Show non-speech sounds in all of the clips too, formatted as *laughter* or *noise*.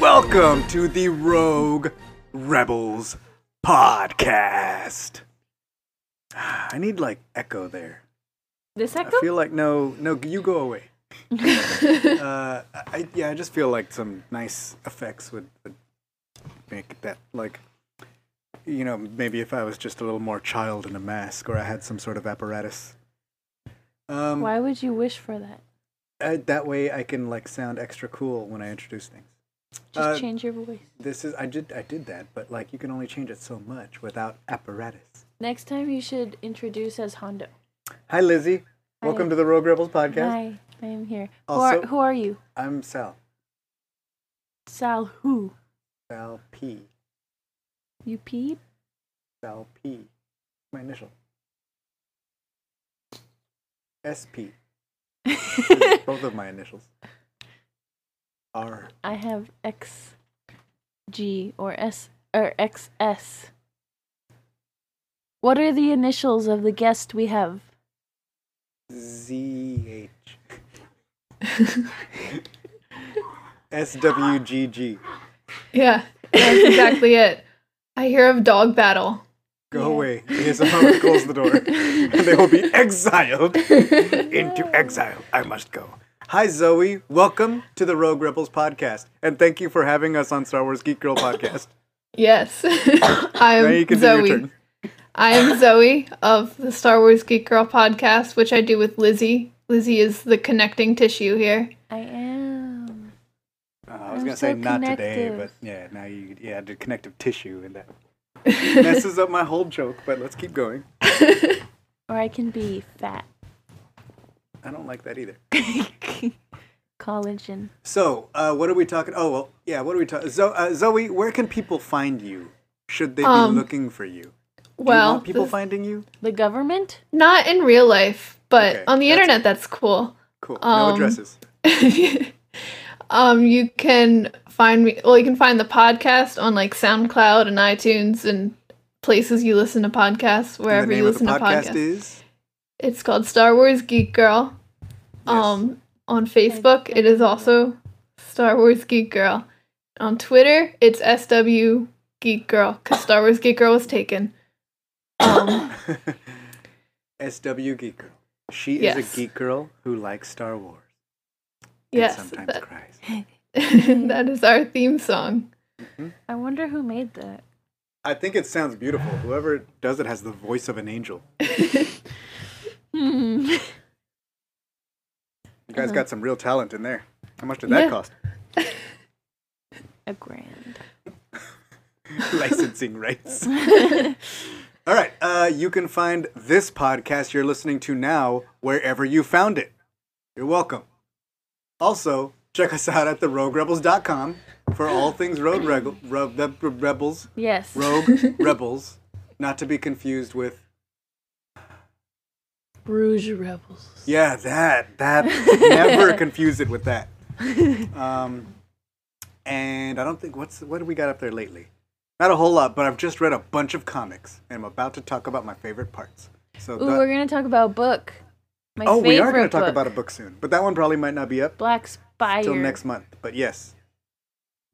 welcome to the Rogue Rebels podcast. I need like echo there. This echo? I feel like no, no, you go away. *laughs* uh, I, yeah, I just feel like some nice effects would, would make that like, you know, maybe if I was just a little more child in a mask or I had some sort of apparatus. Um, Why would you wish for that? uh, that way I can like sound extra cool when I introduce things. Just Uh, change your voice. This is I did I did that, but like you can only change it so much without apparatus. Next time you should introduce as Hondo. Hi Lizzie, Hi. welcome to the Rogue Rebels podcast. Hi, I am here. who, Also- are, who are you? I'm Sal. Sal who? Sal P. You peep? Sal P. My initial. SP. *laughs* Both of my initials. R. I have X G or S or XS. What are the initials of the guest we have? Z H. *laughs* S W G G. Yeah, that's exactly *laughs* it. I hear of dog battle. Go Yeah. away. Someone will close the door. *laughs* and they will be exiled into exile. I must go. Hi, Zoe. Welcome to the Rogue Rebels podcast. And thank you for having us on Star Wars Geek Girl podcast. *laughs* Yes, *laughs* I now you am can do your Zoe. turn. I am Zoe of the Star Wars Geek Girl podcast, which I do with Lizzie. Lizzie is the connecting tissue here. I am. Uh, I was I'm going to say so not today, but yeah, now you yeah, the connective tissue and that *laughs* messes up my whole joke, but let's keep going. Or I can be fat. I don't like that either. *laughs* Collagen. So, uh, what are we talking? Oh, well, yeah, what are we talking? Zo- uh, Zoe, where can people find you? Should they be Um, looking for you? Do you Well, want people the- finding you? The government? not in real life, but Okay, on the that's- internet, that's cool. Cool. no um, addresses. *laughs* um, you can find me. Well, you can find the podcast on like SoundCloud and iTunes and places you listen to podcasts. Wherever the name you of the listen to podcast podcasts. is It's called Star Wars Geek Girl. Um, on Facebook, it is also Star Wars Geek Girl. On Twitter, it's SW Geek Girl because Star Wars Geek Girl was taken. Um, *coughs* SW Geek Girl. She is Yes. a geek girl who likes Star Wars. and yes, sometimes that, cries. *laughs* that is our theme song. I wonder who made that. I think it sounds beautiful. Whoever does it has the voice of an angel. *laughs* Hmm. *laughs* You guys Uh-huh. got some real talent in there. How much did that Yeah. cost? *laughs* A grand. *laughs* Licensing rights. All right. Uh, you can find this podcast you're listening to now wherever you found it. You're welcome. Also, check us out at theroguerebels.com for all things Road Reg- Re- Re- Rebels. Yes. Rogue Rebels. Not to be confused with. Rouge Rebels. Yeah, that. That. *laughs* never confuse it with that. Um, and I don't think. What's What do we got up there lately? Not a whole lot, but I've just read a bunch of comics and I'm about to talk about my favorite parts. So, Ooh, that- we're gonna talk about book. My oh, we are going to talk book, about a book soon, but that one probably might not be up Black Spire. till next month. But yes,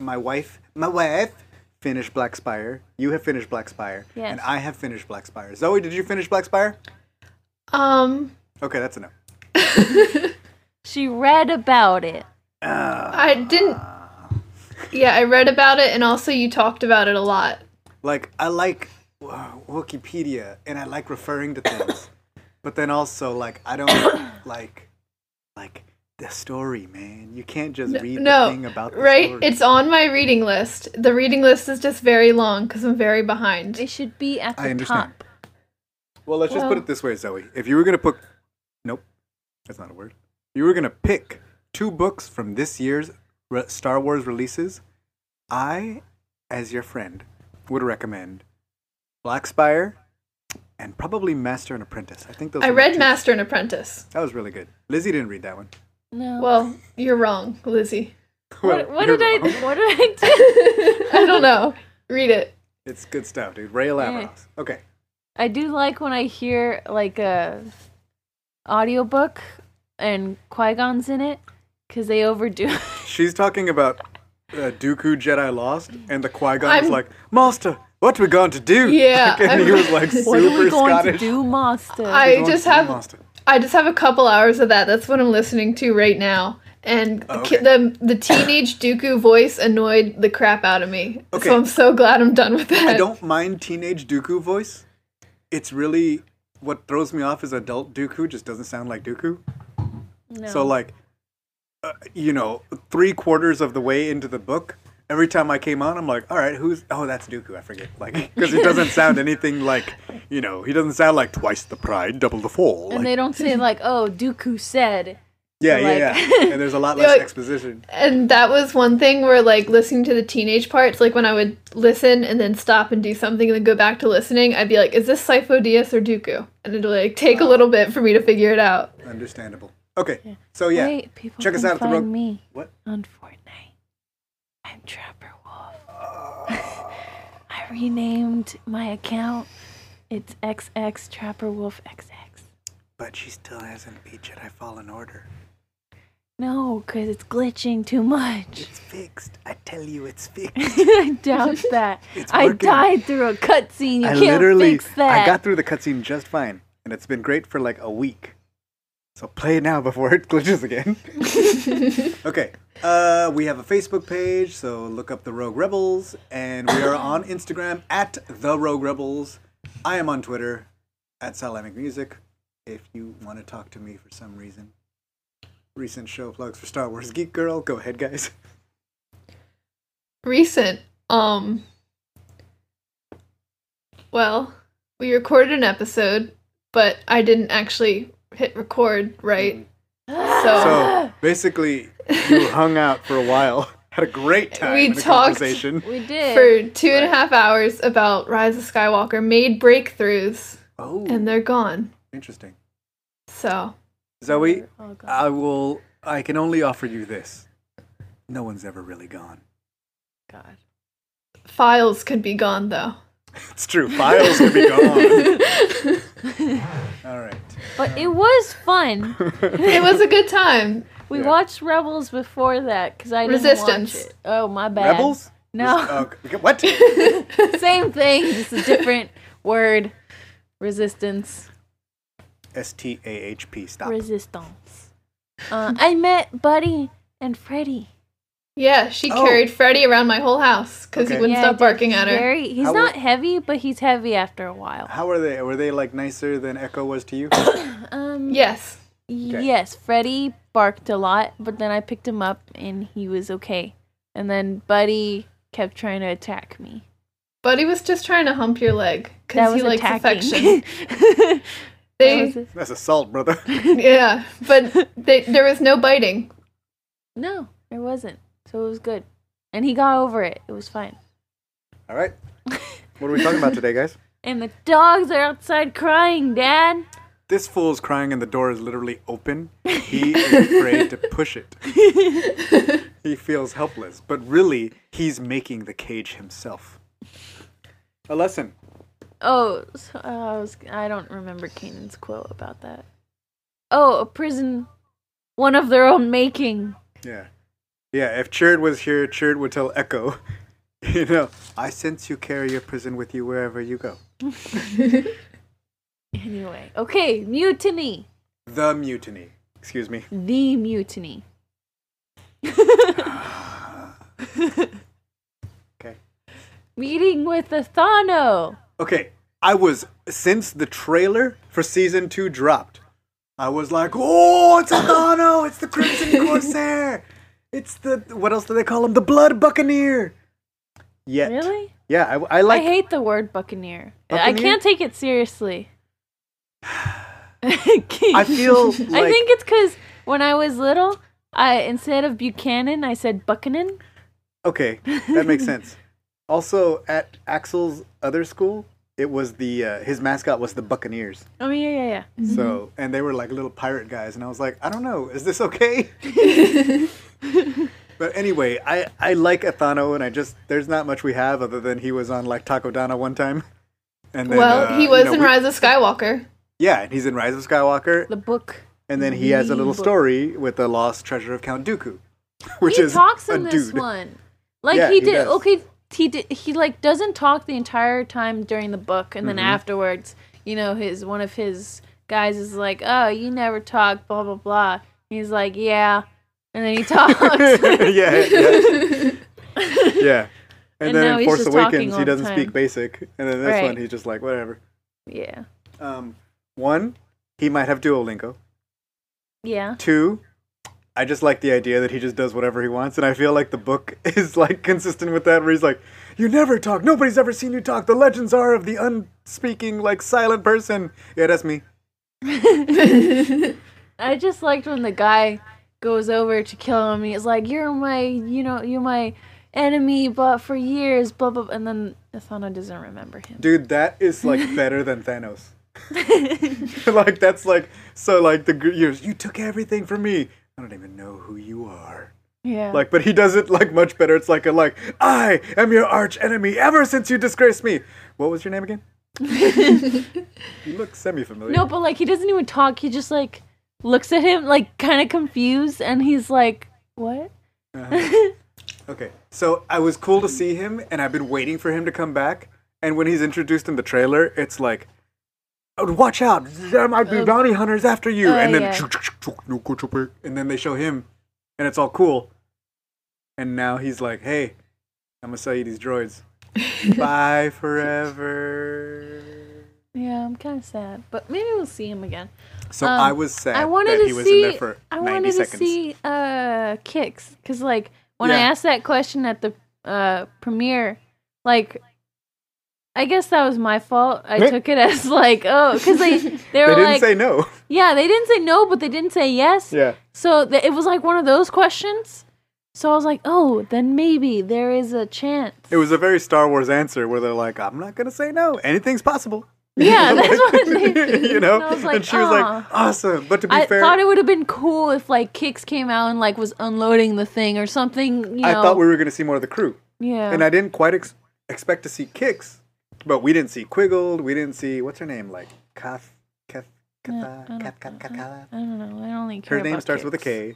my wife, my wife finished Black Spire. You have finished Black Spire, Yes. and I have finished Black Spire. Zoe, did you finish Black Spire? Um, Okay, that's enough. *laughs* She read about it. Uh, I didn't. Yeah, I read about it, and also you talked about it a lot. like I like uh, Wikipedia, and I like referring to things, *coughs* but then also like I don't *coughs* like like the story, man. You can't just read the no, thing about the right? story. It's on my reading list. The reading list is just very long because I'm very behind. It should be at the I understand. top. Well, let's just put it this way, Zoe. If you were gonna put, nope, that's not a word. If you were gonna pick two books from this year's re- Star Wars releases, I, as your friend, would recommend Black Spire and probably Master and Apprentice. I think those. I were my read two- Master and Apprentice. That was really good. Lizzie didn't read that one. No. Well, you're wrong, Lizzie. *laughs* what, Well, what you're did I? What did I *laughs* do? I don't know. Read it. It's good stuff, dude. Ray Lavanos. Okay. I do like when I hear like a audiobook and Qui Gon's in it because they overdo. it. *laughs* she's talking about uh, Dooku Jedi Lost, and the Qui Gon is like, Master, what we going to do? *laughs* Yeah, and he I'm- was like super *laughs* What are we going Scottish. to do, Master? I just have Master. I just have a couple hours of that. That's what I'm listening to right now. And Oh, the okay. the the teenage *coughs* Dooku voice annoyed the crap out of me. Okay. So I'm so glad I'm done with that. I don't mind teenage Dooku voice. It's really what throws me off is adult Dooku just doesn't sound like Dooku. no. So like, uh, you know, three quarters of the way into the book, every time I came on, I'm like, all right, who's? Oh, that's Dooku. I forget, like, *laughs* because he doesn't sound anything like, you know, he doesn't sound like twice the pride, double the fall. and like- they don't say like, "Oh, Dooku said." Yeah, so, yeah, yeah. *laughs* And there's a lot less like- exposition. And that was one thing where like listening to the teenage parts, like when I would listen and then stop and do something and then go back to listening, I'd be like, is this Sifo Dyas or Dooku? And it'd like take a little bit for me to figure it out. Understandable. Okay, so yeah, Wait, people Check can us out at the find Rogue- me What? on Fortnite. I'm Trapper Wolf. *laughs* I renamed my account. It's XX Trapper Wolf XX. but she still hasn't beat Jedi Fallen Order. No, because it's glitching too much. It's fixed. I tell you, it's *laughs* fixed. I doubt *laughs* that. It's I working. died through a cutscene. You I can't literally, fix that. I got through the cutscene just fine, and it's been great for like a week. So play it now before it *laughs* glitches again. okay, uh, we have a Facebook page, so look up the Rogue Rebels, and we are on *coughs* Instagram at the Rogue Rebels. I am on Twitter at Salamic Music. If you want to talk to me for some reason, recent show plugs for Star Wars Geek Girl. Go ahead, guys. Recent, um, well, we recorded an episode, but I didn't actually hit record right. So basically, you *laughs* hung out for a while, *laughs* had a great time We in a talked- conversation. we did. For two and a half hours about Rise of Skywalker, made breakthroughs, Oh, and they're gone. interesting. So, Zoe, Oh, I will. I can only offer you this. No one's ever really gone. God. files could be gone though. *laughs* It's true. Files can be gone. *laughs* All right. But it was fun. *laughs* It was a good time. We Yeah. watched Rebels before that because I didn't Resistance. watch it. Oh, my bad. Rebels? No. Oh, okay, what? Same thing, just a different word. Resistance. S T A H P. Stop. Resistance. Uh, I met Buddy and Freddy. Yeah, she Oh. carried Freddy around my whole house because Okay. he wouldn't Yeah, stop barking at her. Very, he's How not were- heavy, but he's heavy after a while. How were they? Were they like nicer than Echo was to you? *coughs* Um, Yes. Yes, Freddy barked a lot, but then I picked him up and he was okay. And then Buddy kept trying to attack me. Buddy was just trying to hump your leg because he likes attacking. affection. *laughs* That They, was. That's assault, brother. *laughs* yeah, but they, there was no biting. No, there wasn't. So it was good. And he got over it. It was fine. All right. What are we talking about today, guys? *laughs* And the dogs are outside crying, Dad. This fool's crying and the door is literally open. He *laughs* is afraid to push it. He feels helpless, but really, he's making the cage himself. A lesson. Oh, so, uh, I was I don't remember Kanan's quote about that. Oh, a prison one of their own making. Yeah. Yeah, if Chird was here, Chird would tell Echo, *laughs* you know, I sense you carry your prison with you wherever you go. *laughs* Anyway, okay, mutiny. The mutiny. Excuse me. The mutiny. *laughs* Okay. Meeting with Ithano. Okay, I was, since the trailer for season two dropped, I was like, oh, it's *laughs* Ithano, it's the Crimson Corsair, it's the, what else do they call him? The Blood Buccaneer. Yet. Really? Yeah, I, I like, I hate the word buccaneer. I can't take it seriously. *sighs* I feel *laughs* like, I think it's because when I was little, I instead of Buchanan, I said Buchanan. okay, that makes *laughs* sense. Also, at Axel's other school, it was the, uh, his mascot was the Buccaneers. Oh yeah, yeah, yeah. So, and they were like little pirate guys, and I was like, I don't know, is this okay? *laughs* but anyway, I I like Ithano, and I just there's not much we have other than he was on like Takodana one time, and then, well, uh, he you was know, in we- Rise of Skywalker. Yeah, and he's in Rise of Skywalker, The book. and then he has a little book. story with the lost treasure of Count Dooku. *laughs* which he is talks a in this dude. one. Like Yeah, he he did. does. okay, he did. He like doesn't talk the entire time during the book, and then Mhm. afterwards, you know, his one of his guys is like, "Oh, you never talk," blah blah blah. He's like, "Yeah," and then he *laughs* talks. yeah, yeah, *laughs* yeah. And, And then in Force Awakens, he doesn't speak basic, and then this Right. one, he's just like whatever. yeah, Um, one, he might have Duolingo. yeah. Two, I just like the idea that he just does whatever he wants, and I feel like the book *laughs* is like consistent with that, where he's like, "You never talk. Nobody's ever seen you talk. The legends are of the unspeaking, like silent person." Yeah, that's me. *laughs* I just liked when the guy goes over to kill him. He's like, "You're my, you know, you're my enemy, but for years, blah blah." blah. And then Asana doesn't remember him. Dude, that is like *laughs* better than Thanos. like that's like so like the you you took everything from me. I don't even know who you are. yeah. Like, but he does it like much better. It's like a like I am your arch enemy ever since you disgraced me. What was your name again? *laughs* You look semi familiar. no, but like he doesn't even talk. He just like looks at him like kind of confused, and he's like, "What?" Uh-huh. Okay, so I was cool to see him, and I've been waiting for him to come back. And when he's introduced in the trailer, it's like, "Watch out! There might be Oh. bounty hunters after you!" Oh, and then, yeah. and then they show him, and it's all cool. And now he's like, "Hey, I'm gonna sell you these droids. *laughs* Bye forever." Yeah, I'm kind of sad, but maybe we'll see him again. So Um, I was sad I wanted that to he was see. in there for I 90 wanted seconds. to see uh Kix because like when I asked that question at the uh premiere, like I guess that was my fault. I took it as like oh because they they *laughs* they were didn't like say no. yeah they didn't say no but they didn't say yes. Yeah. So th- it was like one of those questions. So I was like, oh, then maybe there is a chance. It was a very Star Wars answer where they're like, "I'm not gonna say no. Anything's possible." *laughs* Yeah, that's what they, *laughs* you know. and I like, she was "Aw." like, ah. "Awesome." But to be I fair, I thought it would have been cool if like Kix came out and like was unloading the thing or something. You I know, thought we were gonna see more of the crew, yeah. and I didn't quite ex- expect to see Kix, but we didn't see Quiggold. We didn't see what's her name, like Kath, Kath, Yeah, I Kath, don't- Kath, Kath, Kath, Kath. I don't know. I only care Her name about starts with a Kix. K.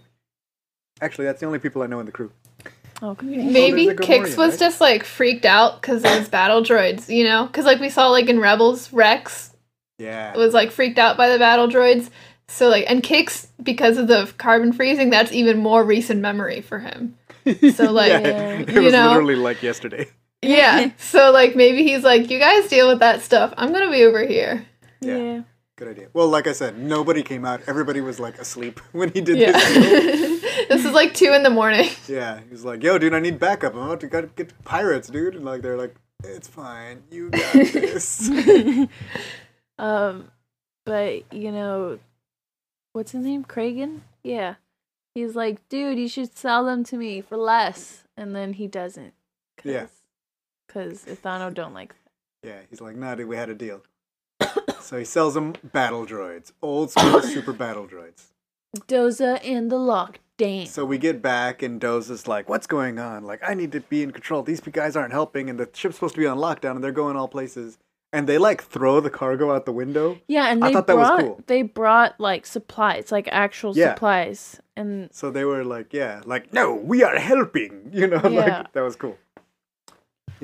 Actually, that's the only people I know in the crew. Oh, okay. Maybe there's a Kix was right? just like freaked out because of his battle droids, you know? Because like we saw like in Rebels, Rex Yeah. was like freaked out by the battle droids. So like, and Kix because of the carbon freezing, that's even more recent memory for him. *laughs* So like, yeah, it you was know- literally like yesterday. Yeah. *laughs* So like maybe he's like, you guys deal with that stuff. I'm gonna be over here. Yeah. Yeah. Good idea. Well, like I said, nobody came out. Everybody was like asleep *laughs* when he did Yeah. this. *laughs* this is like two in the morning. Yeah, he was like, "Yo, dude, I need backup. I'm about to gotta get pirates, dude." And like, they're like, "It's fine, you got this." Um, but you know, what's his name? Kragan. Yeah. He's like, dude, you should sell them to me for less, and then he doesn't. Yeah. Because Ithano don't like. yeah, he's like, "Nah, dude, we had a deal." *coughs* so he sells them battle droids, old school *coughs* super battle droids. Doza in the lock. Damn. So we get back, and Doza's like, "What's going on? Like, I need to be in control. These guys aren't helping, and the ship's supposed to be on lockdown, and they're going all places." And they like throw the cargo out the window. Yeah, and I they thought that was brought cool. they brought like supplies, like actual Yeah. supplies, and So they were like, "Yeah, like, no, we are helping." *laughs* You know, Yeah. like that was cool.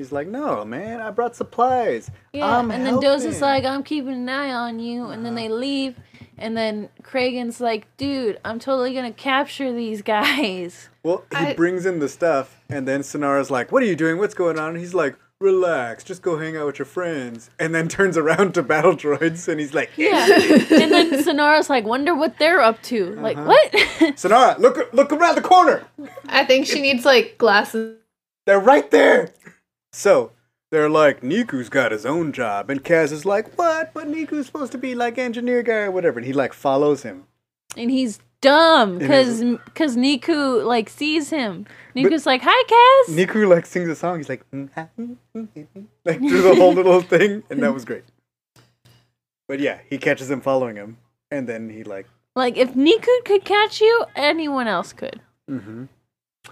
He's like, "No, man, I brought supplies." yeah, I'm and then Doza's helping." like, I'm keeping an eye on you, and then they leave, and then Kragan's like, dude, I'm totally gonna capture these guys. Well, he I- brings in the stuff, and then Synara's like, "What are you doing? What's going on?" And he's like, "Relax, just go hang out with your friends." And then *laughs* turns around to battle droids, and he's like, Yeah, *laughs* and then Synara's like, wonder what they're up to. Like Uh-huh. what? *laughs* "Synara, look, look around the corner. I think she needs like glasses. They're right there." So they're like, "Neeku's got his own job," and Kaz is like, "What? But Neeku's supposed to be like engineer guy or whatever." And he like follows him. and he's dumb because because Neeku like sees him. Neeku's like, hi, Kaz. Neeku like sings a song. He's like, mm, mm, mm, like through the whole little *laughs* thing, and that was great. But yeah, he catches him following him, and then he like like if Neeku could catch you, anyone else could. Mm-hmm.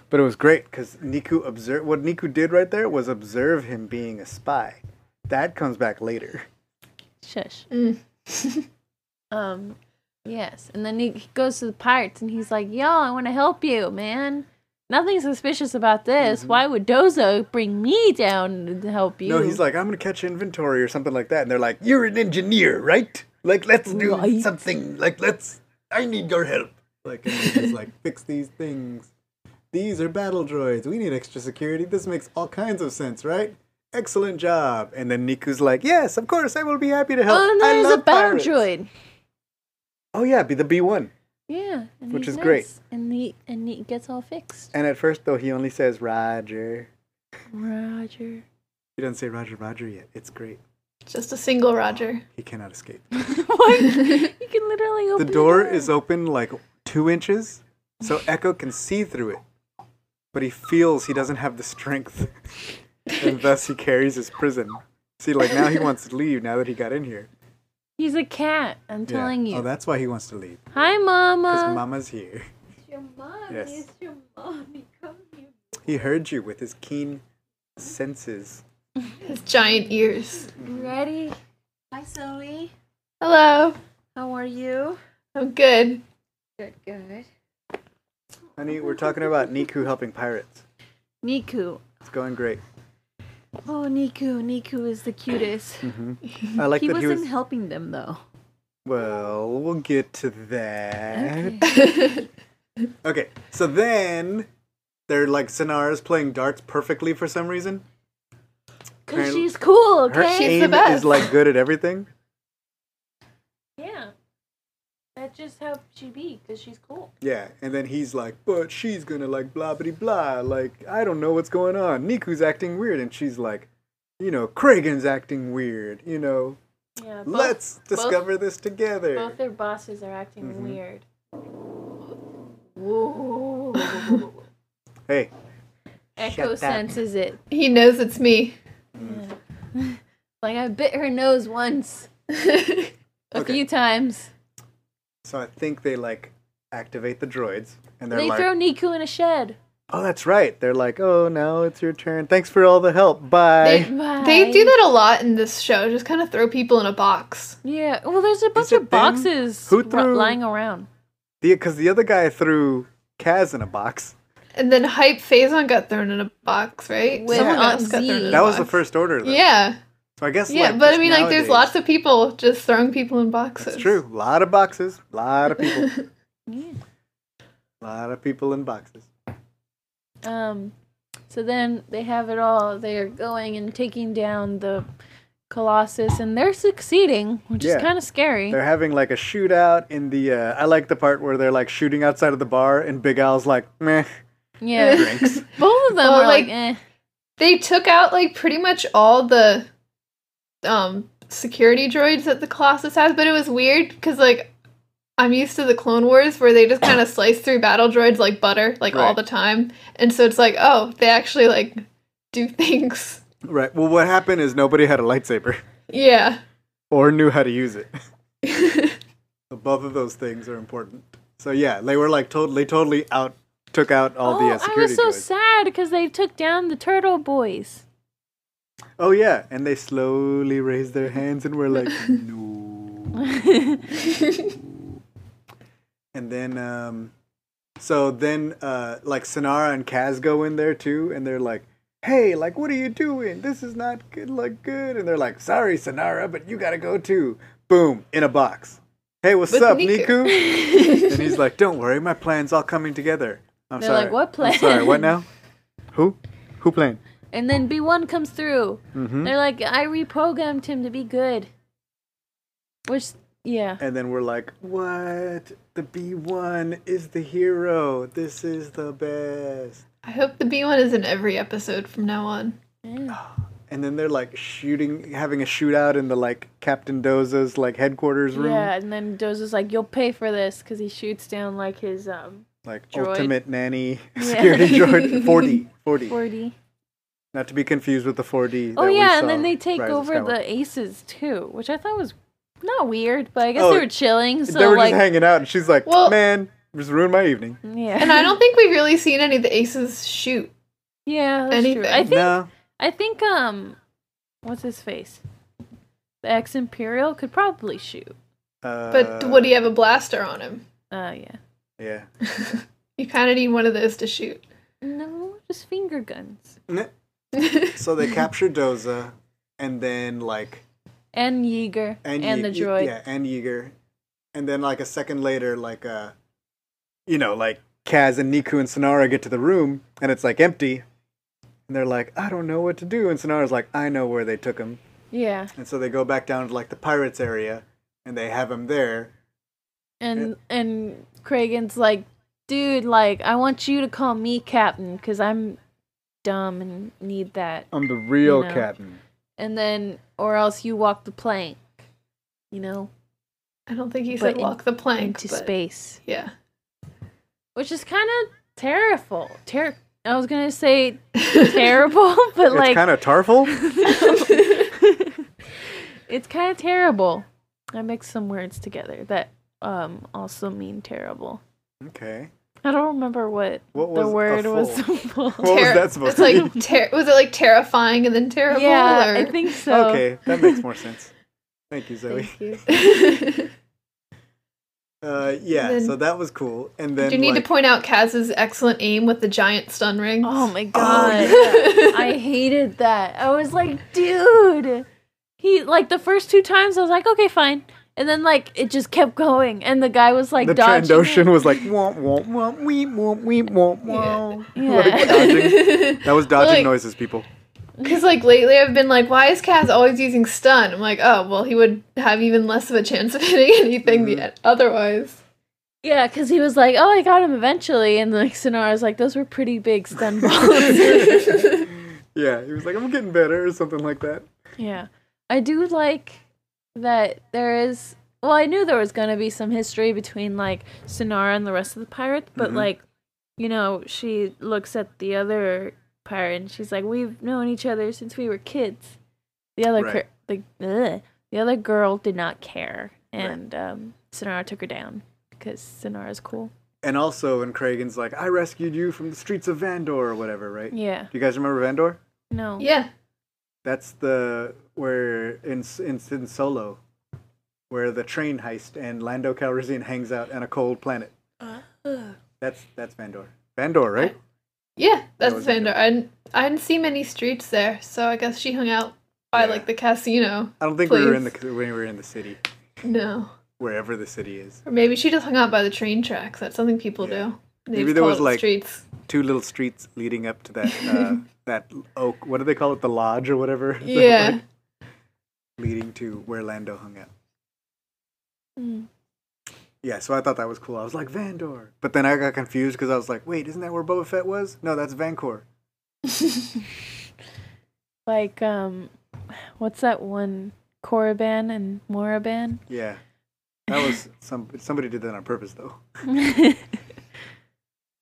But it was great because Neeku observed what Neeku did right there was observe him being a spy. That comes back later. Shush. Mm. *laughs* Um, yes, and then he he goes to the pirates and he's like, "Yo, I want to help you, man." Nothing suspicious about this. Mhm. Why would Dozo bring me down to help you? No, he's like, I'm gonna catch inventory or something like that. And they're like, You're an engineer, right? Like, let's do Right. something. Like, let's. I need your help. Like, and then he's like, Fix these things. These are battle droids. We need extra security. This makes all kinds of sense, right? Excellent job. And then Neeku's like, Yes, of course, I will be happy to help. oh, and I there's a love battle pirates." droid. Oh yeah, be the B one. Yeah, and Which he's is great. And he and he gets all fixed. And at first, though, he only says Roger. Roger. He doesn't say Roger, Roger yet. It's great. Just a single Roger. He cannot escape. *laughs* *laughs* what? You can literally open the open door is open like two inches, so Echo can see through it. But he feels he doesn't have the strength, and thus he carries his prison. See, like now he *laughs* wants to leave now that he got in here. He's a cat. I'm Yeah. telling you. Oh, that's why he wants to leave. Hi, mama. Because Mama's here. your mommy. Yes. It's your mommy. Come here. He heard you with his keen senses. His giant ears. Ready? Hi, Zoe. Hello. How are you? I'm good. Good, good. Honey, we're talking about Neeku helping pirates. Neeku. It's going great. Oh, Neeku. Neeku is the cutest. hmm *laughs* I like he that wasn't he was. helping them though. Well, we'll get to that. Okay. *laughs* Okay, so then they're like Synara's playing darts perfectly for some reason. Cause she's cool, Her okay? She's the aim is like good at everything. Yeah. That's just how she be, cause she's cool. Yeah, and then he's like, but she's gonna like blah blah blah. Like I don't know what's going on. Neeku's acting weird, and she's like, you know, Kragan's acting weird. You know, Yeah. Both, let's discover this together. both their bosses are acting Mhm. weird. Whoa. Hey, Echo senses it. he knows it's me. Yeah. *laughs* like I bit her nose once, *laughs* a Okay. few times. So I think they like activate the droids, and they're They like, throw Neeku in a shed. oh, that's right. They're like, oh, now it's your turn. Thanks for all the help. Bye. They- Bye. They do that a lot in this show. Just kind of throw people in a box. Yeah. Well, there's a bunch of boxes Who ru- threw- lying around. The because the other guy threw Kaz in a box. And then Hype Fazon got thrown in a box, right? With Someone Aunt else got thrown in a That was the first order. Though. Yeah. So I guess. Yeah, like, but I just mean, like, there's lots of people just throwing people in boxes. That's true. A lot of boxes. A lot of people. *laughs* Yeah. A lot of people in boxes. Um, so then they have it all. They're going and taking down the Colossus, and they're succeeding, which Yeah. is kind of scary. They're having like a shootout in the. Uh, I like the part where they're like shooting outside of the bar, and Big Al's like, meh, yeah, drinks. *laughs* both of them Well, are like, like- eh. They took out like pretty much all the um security droids that the Colossus has, but it was weird because like I'm used to the Clone Wars where they just kind of slice through battle droids like butter, like all the time, and so it's like, oh, they actually like do *laughs* things. right. Well, what happened is nobody had a lightsaber Yeah. *laughs* or knew how to use it. *laughs* So both of those things are important. So yeah, they were like totally, totally out. Took out all oh, the uh, I was so droids. sad because they took down the Turtle Boys. Oh yeah, and they slowly raised their hands and were like, *laughs* no. *laughs* And then, um, so then, uh, like Synara and Kaz go in there too, and they're like, "Hey, like, what are you doing? This is not good, like good." And they're like, "Sorry, Synara, but you gotta go too." Boom, in a box. Hey, what's With up, Neeku. Neeku? *laughs* and he's like, "Don't worry, my plan's all coming together." I'm They're sorry. like, "What I'm sorry, what now? Who? Who plan? And then B1 comes through. Mm-hmm. They're like, I reprogrammed him to be good. Which, yeah. And then we're like, what? The B1 is the hero. This is the best. I hope the B one is in every episode from now on. yeah. *gasps* And then they're like shooting, having a shootout in the like Captain Doza's like headquarters room. Yeah, and then Doza's like, "You'll pay for this," because he shoots down like his um Like Droid. ultimate nanny Yeah. *laughs* security droid. 4D. *laughs* 4D. forty. Not to be confused with the 4D. Oh that yeah, saw and then they take Rise over the Aces too, which I thought was not weird, but I guess Oh, they were chilling. So they were like, just hanging out, and she's like, Well- man, just ruined my evening. yeah, And I don't think we've really seen any of the aces shoot. yeah, that's true. anything. I think No. I think um, what's his face? The ex Imperial could probably shoot. Uh, But would he have a blaster on him? Uh, yeah. Yeah. *laughs* You kind of need one of those to shoot. No, just finger guns. *laughs* so they capture Doza, and then like And Yeager. and, And, Ye- the droid. yeah, and Yeager, and then like a second later, like uh, you know, like Kaz and Neeku and Synara get to the room, and it's like empty, and they're like, I don't know what to do, and Synara's like, I know where they took him, Yeah. and so they go back down to like the pirates area, and they have him there. And and Kragan's like, dude, like I want you to call me captain because I'm dumb and need that. I'm the real You know. captain. And then or else you walk the plank. You know, I don't think he But said in- walk the plank. into but space, Yeah. which is kind of terrible. Ter- I was gonna say *laughs* terrible, *laughs* but it's like kind of tarful. *laughs* it's kind of terrible. I mixed some words together that um also mean terrible. Okay. I don't remember what, What the was a word was. full? supposed- What was that supposed it's to like be? ter- was it like terrifying and then terrible? yeah, or? I think so. Okay, that makes more sense. Thank you, Zoe. Thank you. *laughs* Uh, yeah, Then- so that was cool. And then Do you need like, to point out Kaz's excellent aim with the giant stun ring? Oh my god. yeah. I hated that. I was like, dude. He like the first two times I was like, okay, fine. And then like it just kept going and the guy was like the dodging. Trandoshan it. was like womp womp womp weep womp weep womp womp. Yeah. Like dodging. *laughs* That was dodging Like- noises, people. Because like lately I've been like, why is Kaz always using stun? I'm like, oh well, he would have even less of a chance of hitting *laughs* anything Mhm. the- otherwise. Yeah, because he was like, oh, I got him eventually. And like Synara was like, those were pretty big stun *laughs* balls. Yeah, he was like, I'm getting better or something like that. yeah. I do like that there is. Well, I knew there was going to be some history between like Synara and the rest of the pirates, but Mhm. like, you know, she looks at the other pirate and she's like, we've known each other since we were kids. The other, Right. cur- the, ugh, the other girl did not care. Right. And um, Synara took her down because Synara's cool. And also, when Kragan's like, I rescued you from the streets of Vandor or whatever, right? Yeah. Do you guys remember Vandor? No. yeah. That's the where in in, in Solo, where the train heist and Lando Calrissian hangs out on a cold planet. Uh-huh. That's that's Vandor. Vandor, right? Yeah, that's was Vander. I didn't, I didn't see many streets there, so I guess she hung out by Yeah. like the casino. I don't think we were in the when we were in the city, No. wherever the city is. Or maybe she just hung out by the train tracks. That's something people Yeah. do. Maybe there was, like- streets. Two little streets leading up to that uh, *laughs* that oak. What do they call it? The lodge or whatever. *laughs* Yeah. leading to where Lando hung out. Mm. Yeah, so I thought that was cool. I was like Vandor, but then I got confused because I was like, wait, isn't that where Boba Fett was? No, that's Vancor. *laughs* Like, um, what's that one? Korriban and Moraban? Yeah, that was some somebody did that on purpose though.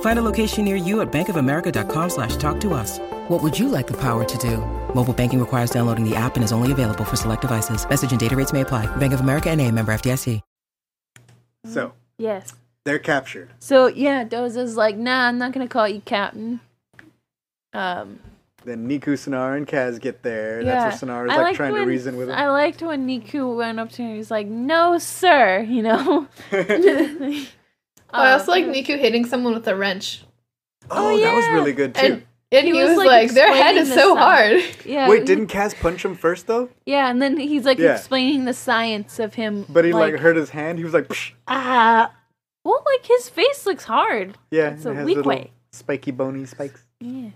Find a location near you at bankofamerica.com slash talk to us. What would you like the power to do? Mobile banking requires downloading the app and is only available for select devices. Message and data rates may apply. Bank of America and a member FDIC. So yes. they're captured. So yeah, Doza's like, nah, I'm not gonna call you captain. Um, Then Neeku, Sonar, and Kaz get there. yeah. That's where Synara's I like liked trying to reason with him. I liked when Neeku went up to him. He was like, "No, sir," you know. *laughs* *laughs* Oh, I also like Neeku hitting someone with a wrench. oh, that was really good too. And, and he, He was, was, like, like, their head is the so sign. hard. Yeah. Wait, didn't Kaz punch him first though? Yeah, and then he's like Yeah. explaining the science of him. But he like, hurt his hand. He was like, Psh. ah. Well, like his face looks hard. yeah, It's it a has weak way. spiky, bony spikes. Yeah.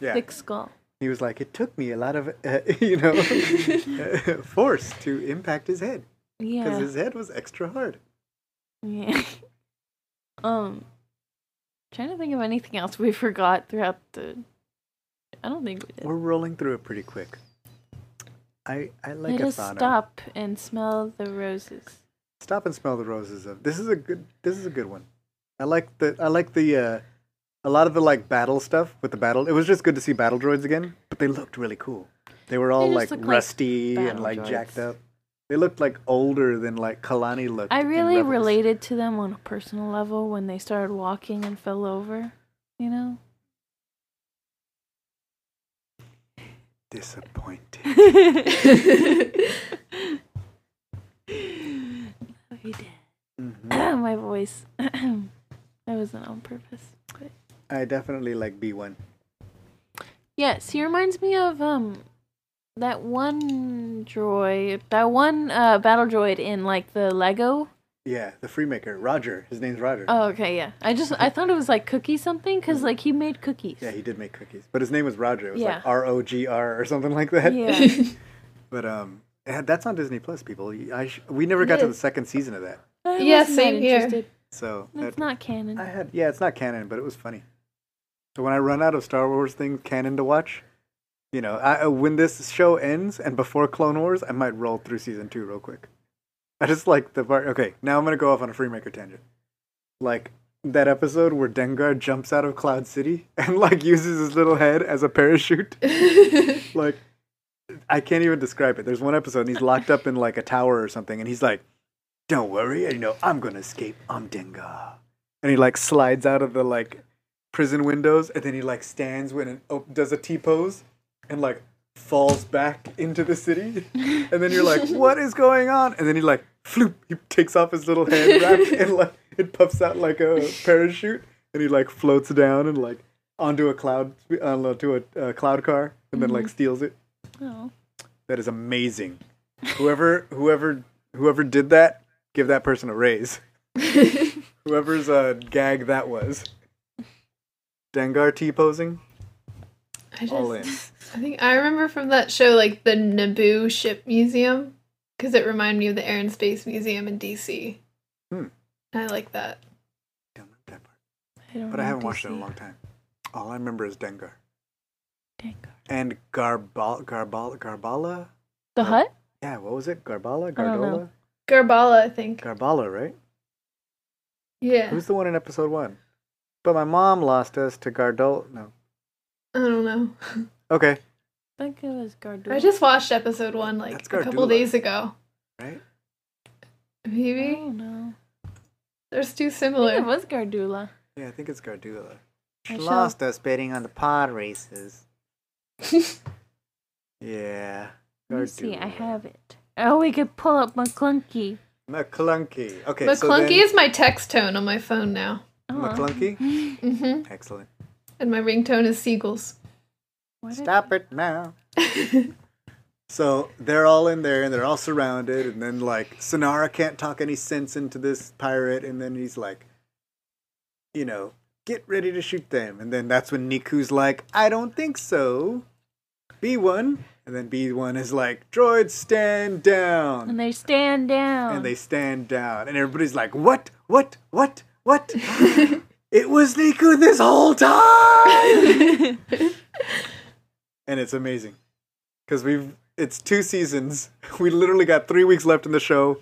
Yeah, Thick skull. he was like, it took me a lot of, uh, *laughs* you know, *laughs* force to impact his head Yeah. because his head was extra hard. Yeah. *laughs* um, trying to think of anything else we *laughs* forgot throughout the. I don't think we did. We're rolling through it pretty quick. I I like Let us stop and smell the roses. Stop and smell the roses. Of this is a good. This is a good one. I like the. I like the. uh A lot of the like battle stuff with the battle. It was just good to see battle droids again, but they looked really cool. They were all They like look like rusty and like droids. jacked up. They looked like older than like Kalani looked. I really related to them on a personal level when they started walking and fell over. You know. Disappointed. *laughs* Oh, he did. Mhm. *clears throat* My voice. *clears throat* that wasn't on purpose. But I definitely like B one. yes, he reminds me of um that one droid, that one uh battle droid in like the Lego. Yeah, the Freemaker, Roger. His name's Roger. Oh, okay, yeah. I just I thought it was like cookie something because like he made cookies. Yeah, he did make cookies, but his name was Roger. It was like Yeah. R O G R or something like that. Yeah. *laughs* But um, that's on Disney Plus, people. I sh- we never got to the second season of that, I Yeah, wasn't same here. so It's not canon. I had yeah, it's not canon, but it was funny. So when I run out of Star Wars things canon to watch, you know, I, when this show ends and before Clone Wars, I might roll through season two real quick. I just like the part. Okay, now I'm gonna go off on a Freemaker tangent. Like that episode where Dengar jumps out of Cloud City *laughs* and like uses his little head as a parachute. *laughs* like I can't even describe it. There's one episode and he's locked up in like a tower or something, and he's like, "Don't worry, you know I'm gonna escape. I'm Dengar." And he like slides out of the like prison windows, and then he like stands when it op- does a T pose, and like falls back into the city. And then you're like, "What is going on?" And then he like floop, he takes off his little hand wrap, *laughs* and like it puffs out like a parachute, and he like floats down and like onto a cloud onto a uh, cloud car, and then like steals it. oh. That is amazing. Whoever whoever whoever did that, give that person a raise. *laughs* Whoever's uh, gag that was. Dengar T posing, just, all in. *laughs* I think I remember from that show like the Naboo Ship Museum because it reminded me of the Air and Space Museum in DC. Hmm. I like that. Don't like that part. I don't But I haven't watched it in a long time. All I remember is Dengar Dengar. and Garbal Garbal Garbala. The Hut? Yeah, what was it? Garbala, I don't know. Gardola, Garbala, I think. Garbala, right? Yeah. Who's the one in episode one? But my mom lost us to Gardol. No. I don't know. Okay. I think it was Gardula. I just watched episode one like That's a couple Gardula. days ago. Right. Maybe Oh no. there's too I think similar. it was Gardula. Yeah, I think it's Gardula. I She shall- lost us betting on the pod races. *laughs* yeah. Let me see. I Gardula. have it. Oh, we could pull up McClunky. McClunky. Okay, McClunky so then, is my text tone on my phone now. Oh. McClunky. *laughs* hmm Excellent. And my ringtone is seagulls. Why did- Stop it now. *laughs* So they're all in there and they're all surrounded, and then like Synara can't talk any sense into this pirate, and then he's like, you know, get ready to shoot them, and then that's when Neeku's like, I don't think so. B one, and then B one is like, droids stand down, And they stand down. and they stand down, and everybody's like, what, what, what, what? *laughs* it was Neeku this whole time, *laughs* and it's amazing because we've it's two seasons. *laughs* We literally got three weeks left in the show,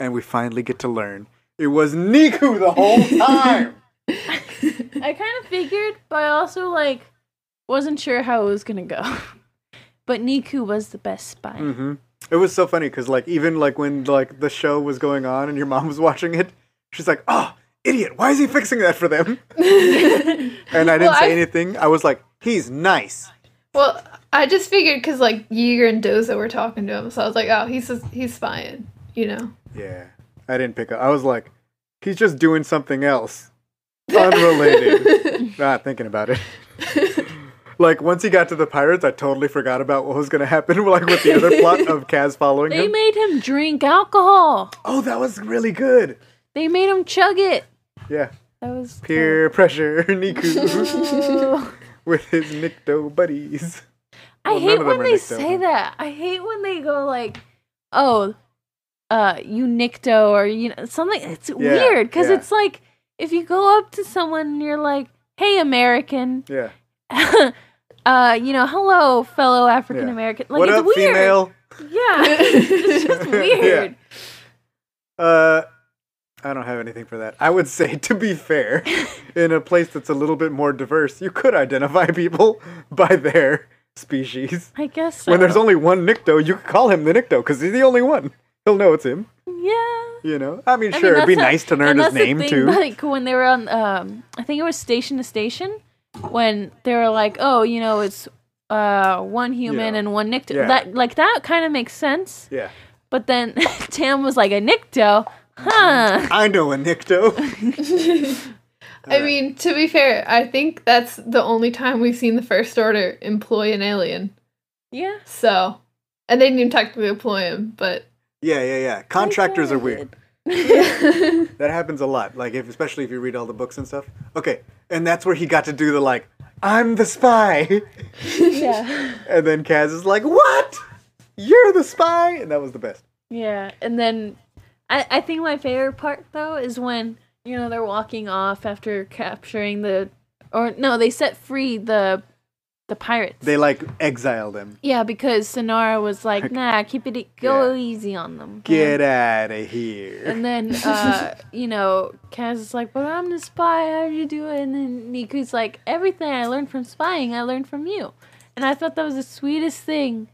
and we finally get to learn it was Neeku the whole *laughs* time. I kind of figured, but I also like wasn't sure how it was gonna go. But Neeku was the best spy. hmm It was so funny because like even like when like the show was going on and your mom was watching it, she's like, "Oh, idiot! Why is he fixing that for them?" *laughs* and I didn't Well, say I- anything. I was like, "He's nice." well, I just figured because like Yeager and Doza were talking to him, so I was like, oh, he's he's spying, you know. Yeah, I didn't pick up. I was like, "He's just doing something else, unrelated." *laughs* Not thinking about it. *laughs* Like once he got to the pirates, I totally forgot about what was going to happen. Like with the other plot of Kaz following They him. made him drink alcohol. oh, that was really good. They made him chug it. Yeah, That was peer pressure, *laughs* Neeku. *laughs* With his Nikto buddies. I Well, hate when they Nikto, say that. I hate when they go like, "Oh, uh, you Nikto," or you know something. It's weird because yeah. it's like if you go up to someone and you're like, "Hey, American," Yeah. *laughs* uh, you know, "Hello, fellow African American." Like what it's up, weird. female? Yeah, it's just weird. Uh, I don't have anything for that. I would say, *laughs* to be fair, in a place that's a little bit more diverse, you could identify people *laughs* by their species. I guess so. When there's only one Nikto, you could call him the Nikto because he's the only one. He'll know it's him. yeah. You know. I mean, I mean, sure, it'd be a- nice to learn his name thing, too. *laughs* Like when they were on, um, I think it was station to station, when they were like, "Oh, you know, it's uh one human Yeah. and one Nikto." Yeah. That like that kind of makes sense. yeah. But then Tam was like a Nikto, huh? *laughs* I know a Nikto. *laughs* I mean, to be fair, I think that's the only time we've seen the First Order employ an alien. Yeah. So, and they didn't even technically employ him, but yeah, yeah, yeah. Contractors are weird. *laughs* That happens a lot. Like, if, especially if you read all the books and stuff. Okay, and that's where he got to do the like, I'm the spy, Yeah. and then Kaz is like, What? You're the spy, and that was the best. Yeah, and then I I think my favorite part though is when you know they're walking off after capturing the or no they set free the the pirates. They like exile them. yeah, because Synara was like, *laughs* "Nah, keep it go Yeah. easy on them." Get out of here. And then *laughs* uh, you know, Kaz is like, "But I'm the spy. How do you do it?" And then Neeku's like, "Everything I learned from spying, I learned from you." And I thought that was the sweetest thing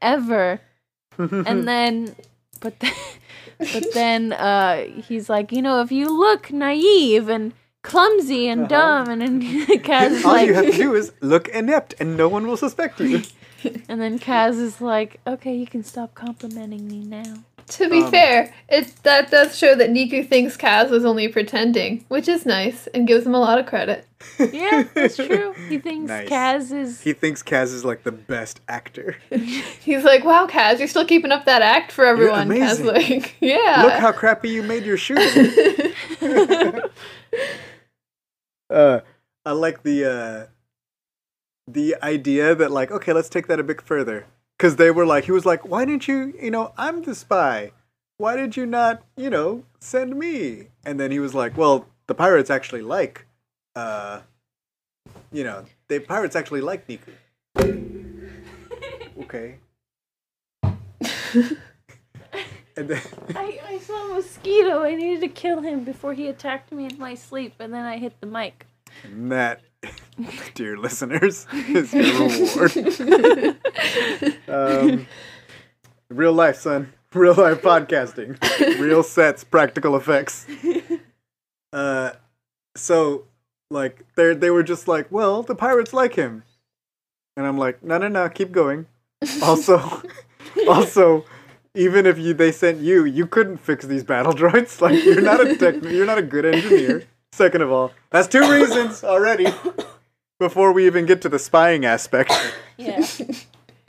ever. *laughs* and then but then, but then uh he's like you know if you look naive and clumsy and dumb and *laughs* then Kaz is All like you have to do *laughs* is look inept, and no one will suspect you. and then Kaz is like okay you can stop complimenting me now to be Um, fair, it that does show that Neeku thinks Kaz was only pretending, which is nice and gives him a lot of credit. yeah that's *laughs* true he thinks Nice. Kaz is He thinks Kaz is like the best actor. *laughs* He's like, "Wow, Kaz, you're still keeping up that act for everyone." Kaz amazing. like, *laughs* "Yeah." Look how crappy you made your shooting. uh, I like the uh, the idea that like, okay, let's take that a bit further. Because they were like, he was like, why didn't you, you know, I'm the spy. Why did you not, you know, send me? And then he was like, well, the pirates actually like, uh, you know, the pirates actually like Neeku. *laughs* okay. *laughs* and then. I, I saw a mosquito I needed to kill him before he attacked me in my sleep and then I hit the mic And that, *laughs* dear listeners, is your reward. *laughs* um, real life, son. Real life podcasting. Real sets, practical effects. Uh, so, like, they they were just like, well, the pirates like him, and I'm like, no, no, no, keep going. Also, *laughs* also, even if you they sent you, you couldn't fix these battle droids. Like, you're not a tech, you're not a good engineer. Second of all, that's two reasons already. Before we even get to the spying aspect, *laughs* yeah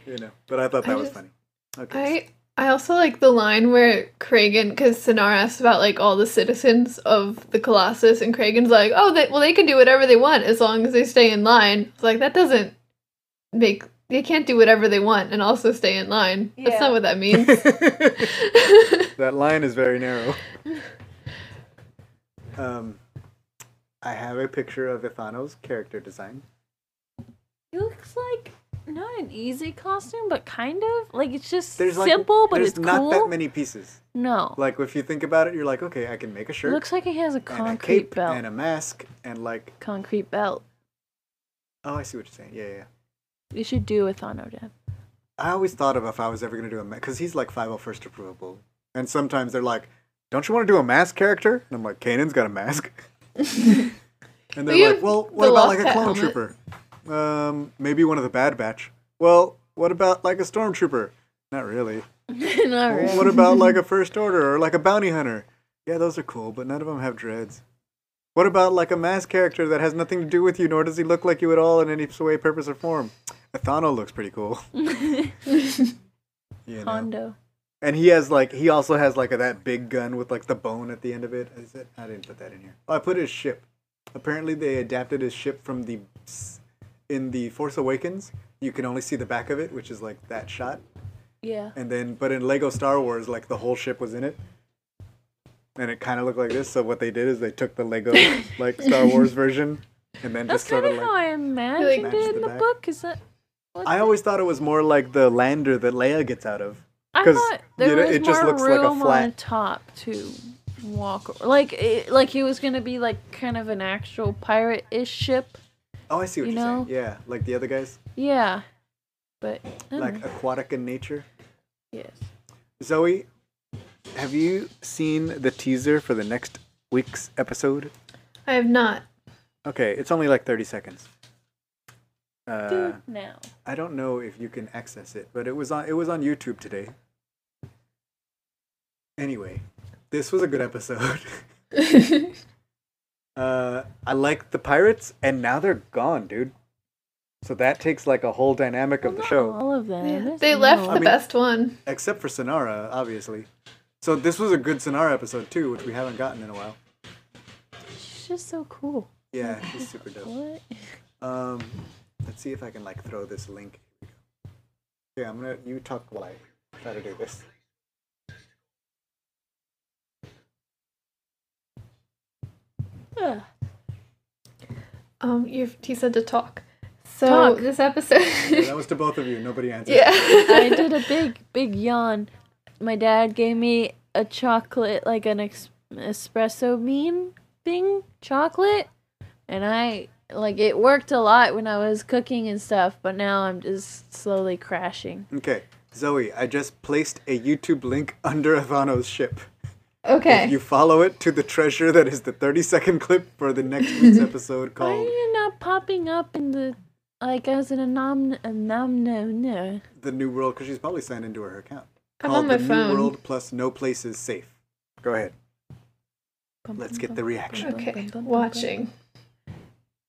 you know. But I thought that was funny. Okay. I I also like the line where Kragan, because Synara asks about like all the citizens of the Colossus, and Kragan's like, "Oh, they, well, they can do whatever they want as long as they stay in line." It's like that doesn't make they can't do whatever they want and also stay in line. That's not what that *laughs* means. that line is very narrow. *laughs* Um, I have a picture of Ithano's character design. He looks like not an easy costume, but kind of like it's just There's like simple, but there's it's not cool. that many pieces. No, Like if you think about it, you're like, okay, I can make a shirt. it looks like he has a and a concrete cape belt. and a mask and like, concrete belt. oh, I see what you're saying. Yeah, yeah. You should do with Thano Dad. I always thought of if I was ever gonna do a mask because he's like 501st approvable, and sometimes they're like, "Don't you want to do a mask character?" And I'm like, "Kanan's got a mask." *laughs* *laughs* and they're We like, "Well, what about like a clone trooper? Um, maybe one of the Bad Batch. Well, what about like a stormtrooper? Not really. *laughs* Not really. what about like a *laughs* first order or like a bounty hunter? Yeah, those are cool, but none of them have dreads. What about like a mask character that has nothing to do with you, nor does he look like you at all in any way, purpose, or form? Ithano looks pretty cool. You know? Hondo. And he has like he also has like a, that big gun with like the bone at the end of it. Is it? I didn't put that in here. Oh, I put his ship. Apparently, they adapted his ship from the in the Force Awakens. You can only see the back of it, which is like that shot. Yeah. And then, but in Lego Star Wars, like the whole ship was in it, and it kind of looked like this. So what they did is they took the Lego *laughs* like Star Wars version, and then That's just sort kind of of how. I imagined it in the the book. Is that? I always thought it was more like the lander that Leia gets out of. I 'cause, thought there you know, was it just more looks like a room on flat- top to walk, o- like it, like he was gonna be like kind of an actual pirate-ish ship. Oh, I see what You you are know? saying. Yeah, like the other guys. Yeah, but like know. aquatic in nature. yes. Zoe, have you seen the teaser for the next week's episode? I have not. Okay, it's only like 30 seconds. Uh, Do now. I don't know if you can access it, but it was on it was on YouTube today. Anyway, this was a good episode. *laughs* uh, I like the pirates, and now they're gone, dude. So that takes like a whole dynamic of the show, All of them. Yeah, There's they left the I mean- best one. except for Synara, obviously. So this was a good Synara episode too, which we haven't gotten in a while. She's just so cool. Yeah, she's super dope. What? Um, let's see if I can like throw this link. Yeah, I'm gonna you talk while I try to do this. Ugh. *sighs* Um, you he said to talk. So Talk. this episode. Yeah, that was to both of you. Nobody answered. yeah. *laughs* I did a big, big yawn. My dad gave me a chocolate, like an ex- espresso bean thing, chocolate, and I like it worked a lot when I was cooking and stuff. But now I'm just slowly crashing. Okay, Zoe, I just placed a YouTube link under Ithano's ship. Okay. If you follow it to the treasure that is the 30 second clip for the next week's *laughs* episode called. Why are you not popping up in the like as an anom anom no no? The New World, because she's probably signed into her account. I'm called on my The phone. New World plus No Places Safe. Go ahead. Let's get the reaction. Okay. Watching.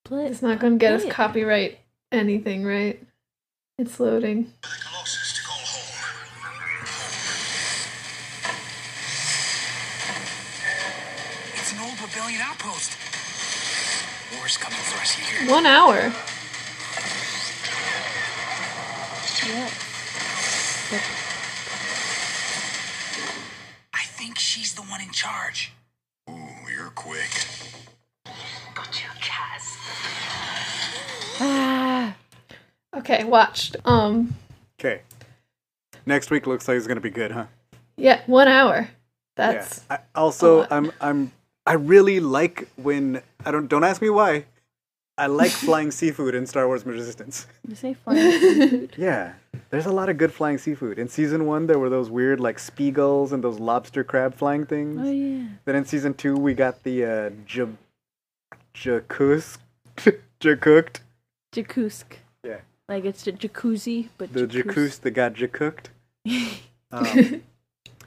Play- It's not gonna get us copyright anything, right? It's loading. Colossus to call home. It's an old rebellion outpost. War's coming for us here. One hour. Yes. I think she's the one in charge. Ooh, you're quick. Got you, Kaz. Ah. Okay, watched. Um, Okay. Next week looks like it's gonna be good, huh? yeah, one hour. That's yeah. I, also. I'm I'm I really like when I don't don't ask me why. I like *laughs* flying seafood in Star Wars Resistance. You say flying seafood. *laughs* Yeah, there's a lot of good flying seafood. In season one, there were those weird like spiegels and those lobster crab flying things. Oh yeah. Then in season two, we got the uh, j- jacusk, jacooked. Jakutsk. Yeah, Like it's a jacuzzi, but the jacuzzi. jacuz that got jacooked. *laughs* Um,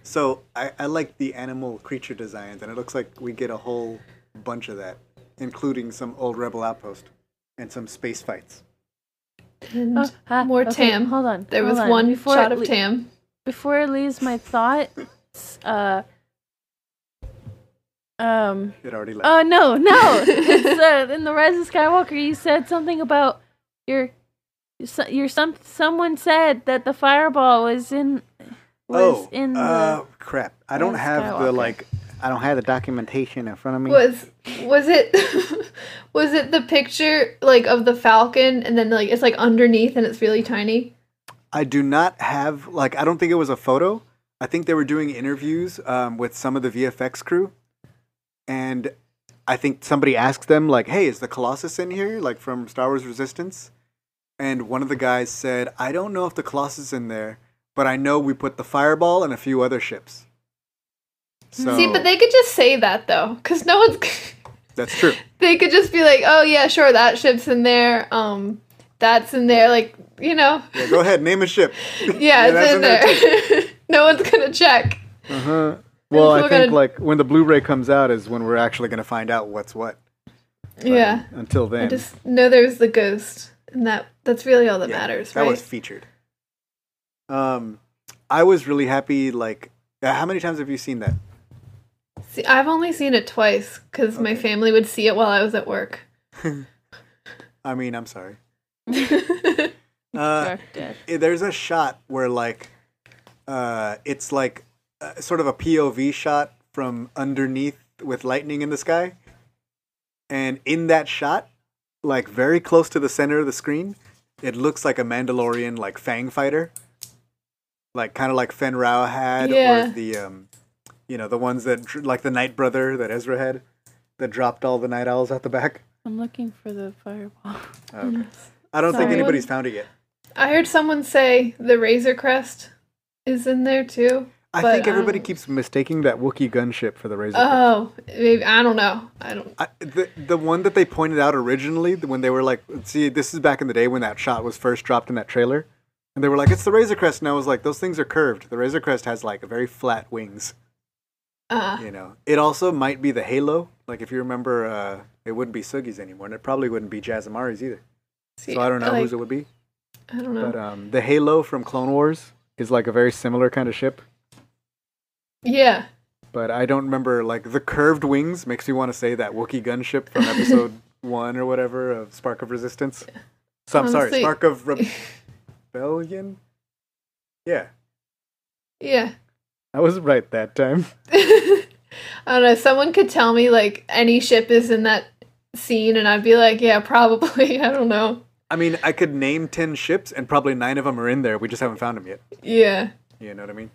so I, I like the animal creature designs, and it looks like we get a whole bunch of that, including some old rebel outpost and some space fights. and Oh, ah, more okay, Tam. Hold on. There hold was on. one Before shot of le- Tam. Before it leaves my thought, uh, um, It already left. oh no, no, it's uh, in the Rise of Skywalker. You said something about your, your, your some someone said that the fireball was in, was oh, in the. uh, crap! I don't Rise of have the like. I don't have the documentation in front of me. Was was it *laughs* was it the picture like of the Falcon and then like it's like underneath and it's really tiny? I do not have like I don't think it was a photo. I think they were doing interviews um, with some of the VFX crew, and I think somebody asked them like, "Hey, is the Colossus in here?" Like from Star Wars Resistance, and one of the guys said, "I don't know if the Colossus is in there, but I know we put the Fireball and a few other ships." So See, but they could just say that though, because no one's. *laughs* that's true. they could just be like, "Oh yeah, sure, that ship's in there. Um, that's in there." Like you know, Yeah, go ahead, name a ship. *laughs* yeah, that's it's in there. *laughs* no one's gonna check. Uh huh. Well, I think gonna- like when the Blu-ray comes out is when we're actually going to find out what's what. But Yeah, Until then, I just know there's the ghost, and that that's really all that Yeah, matters, That right? was featured. Um, I was really happy. Like, uh, how many times have you seen that? See, I've only seen it twice because my family would see it while I was at work. *laughs* *laughs* I mean, I'm sorry. *laughs* Uh, Dark there's a shot where like, uh, it's like uh, sort of a POV shot from underneath with lightning in the sky, and in that shot, like very close to the center of the screen, it looks like a Mandalorian like Fang fighter, like kind of like Fen Rao had, Yeah. or the um, you know, the ones that like the Night Brother that Ezra had, that dropped all the night owls out the back. I'm looking for the fireball. *laughs* Okay. I don't think Sorry. anybody's found it yet. I heard someone say the Razor Crest is in there too. I But, think everybody um, keeps mistaking that Wookiee gunship for the Razor. Crest. Oh, maybe I don't know. I don't. I, the the one that they pointed out originally when they were like, see, this is back in the day when that shot was first dropped in that trailer, and they were like, it's the Razor Crest, and I was like, those things are curved. The Razor Crest has like very flat wings. Uh, You know, it also might be the Halo. Like if you remember, uh, it wouldn't be Sugi's anymore, and it probably wouldn't be Jazamari's either. see, So I don't know like, whose it would be. I don't know. But um, the Halo from Clone Wars is like a very similar kind of ship. yeah. But I don't remember like the curved wings makes me want to say that Wookiee gunship from *laughs* episode one or whatever of Spark of Resistance. So I'm sorry, Spark of *laughs* Rebellion. Yeah, Yeah. I was right that time. *laughs* I don't know. Someone could tell me like any ship is in that scene, and I'd be like, yeah, probably. *laughs* I don't know. I mean, I could name ten ships, and probably nine of them are in there. We just haven't found them yet. Yeah. You know what I mean?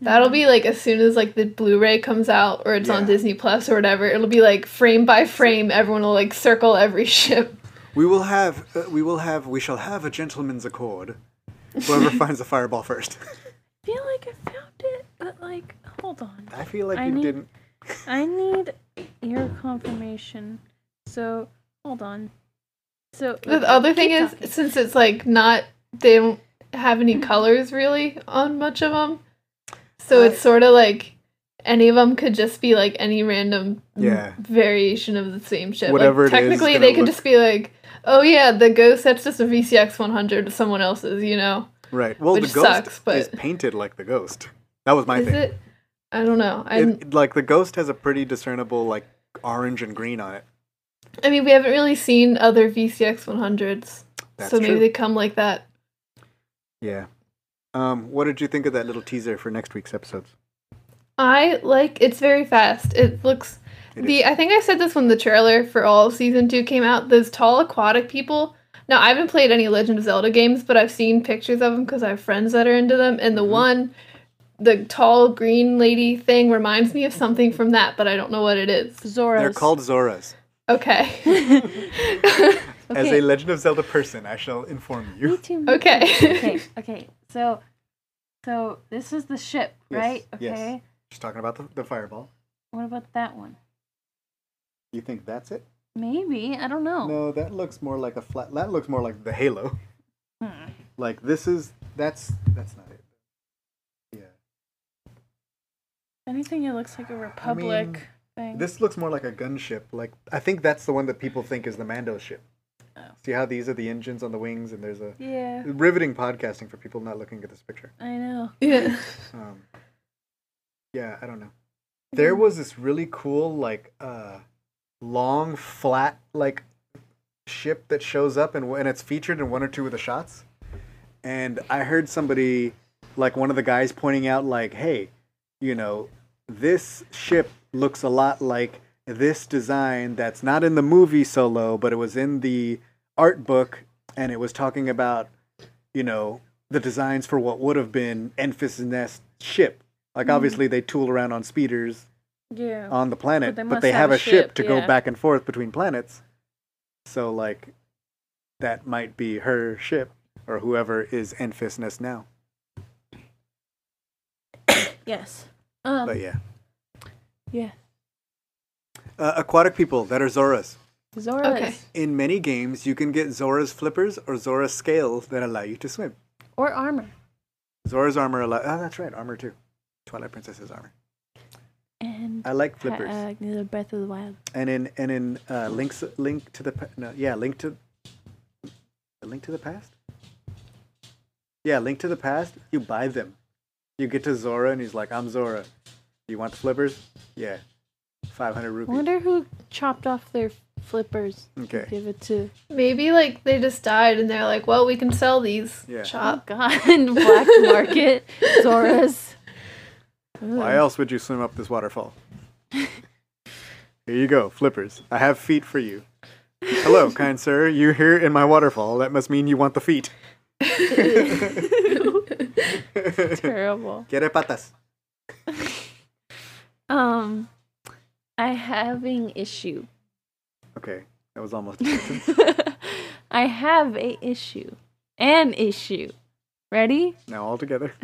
That'll be like as soon as like the Blu-ray comes out or it's on Disney Plus or whatever. It'll be like frame by frame. Everyone will like circle every *laughs* ship. We will have, uh, we will have, we shall have a gentleman's accord. *laughs* Whoever finds the fireball first. I feel like I found it, but like, hold on. I feel like I you need- didn't. I need your confirmation. So, hold on. So The other thing keep is, talking. since it's like not, they don't have any mm-hmm. colors really on much of them. So it's sort of like any of them could just be like any random Yeah. variation of the same ship. Whatever it like, is, technically, gonna they could look- just be like, oh yeah, the ghost that's just a VCX 100 someone else's, you know? Right. Well, Which the ghost sucks, but- is painted like the ghost. That was my thing. Is thing. it? I don't know. It, like the ghost has a pretty discernible like orange and green on it. I mean, we haven't really seen other VCX 100s, That's so maybe true. they come like that. Yeah. Um, what did you think of that little teaser for next week's episodes? I like it's very fast. It looks It the is. I think I said this when the trailer for all of season 2 came out. Those tall aquatic people. Now, I haven't played any Legend of Zelda games, but I've seen pictures of them cuz I have friends that are into them and the Mhm. one the tall green lady thing reminds me of something from that, but I don't know what it is. Zora's. They're called Zoras. Okay. *laughs* *laughs* As a Legend of Zelda person, I shall inform Me you. too. me Okay. too. *laughs* okay. Okay. So, so this is the ship, Yes, right? yes. Okay. Just talking about the, the fireball. What about that one? You think that's it? Maybe I don't know. No, that looks more like a flat. That looks more like the Halo. Hmm. Like this is that's that's not it. Yeah. Anything that looks like a republic mean, thing. This looks more like a gunship. Like I think that's the one that people think is the Mando ship. Oh. See how these are the engines on the wings, and there's a yeah, riveting podcasting for people not looking at this picture. I know. yeah. *laughs* Um, yeah, I don't know. There was this really cool, like, uh, long, flat, like, ship that shows up, and, and it's featured in one or two of the shots. And I heard somebody, like, one of the guys pointing out, like, hey, you know, this ship looks a lot like this design that's not in the movie solo, but it was in the art book, and it was talking about, you know, the designs for what would have been Enfys Nest ship. Like mm. obviously they tool around on speeders Yeah. on the planet, they but they have have a a ship, ship, to yeah. go back and forth between planets. So like that might be her ship or whoever is Enfys Nest now. *coughs* yes. Um. But yeah. yeah. Uh, aquatic people that are Zoras. Zora's. Okay. In many games, you can get Zora's flippers or Zora's scales that allow you to swim. Or armor. Zora's armor allow. Oh, that's right, armor too. Twilight Princess's armor. And I like Ha- flippers. Uh, the Breath of the Wild. and in and in uh, links link to the pa- no, yeah link to a link to the past yeah link to the past you buy them you get to zora and he's like i'm zora you want the flippers yeah 500 rupees." I wonder who chopped off their flippers. to Okay. Give it to. Maybe like they just died and they're like, well, we can sell these. Yeah. Oh Chop. God! *laughs* Black market. *laughs* Zora's. Why else would you swim up this waterfall here you go flippers i have feet for you hello *laughs* kind sir you're here in my waterfall that must mean you want the feet *laughs* Terrible. *laughs* Quiere patas Um, I having issue. okay that was almost a sentence. I have a issue, An issue. Ready? Now all together.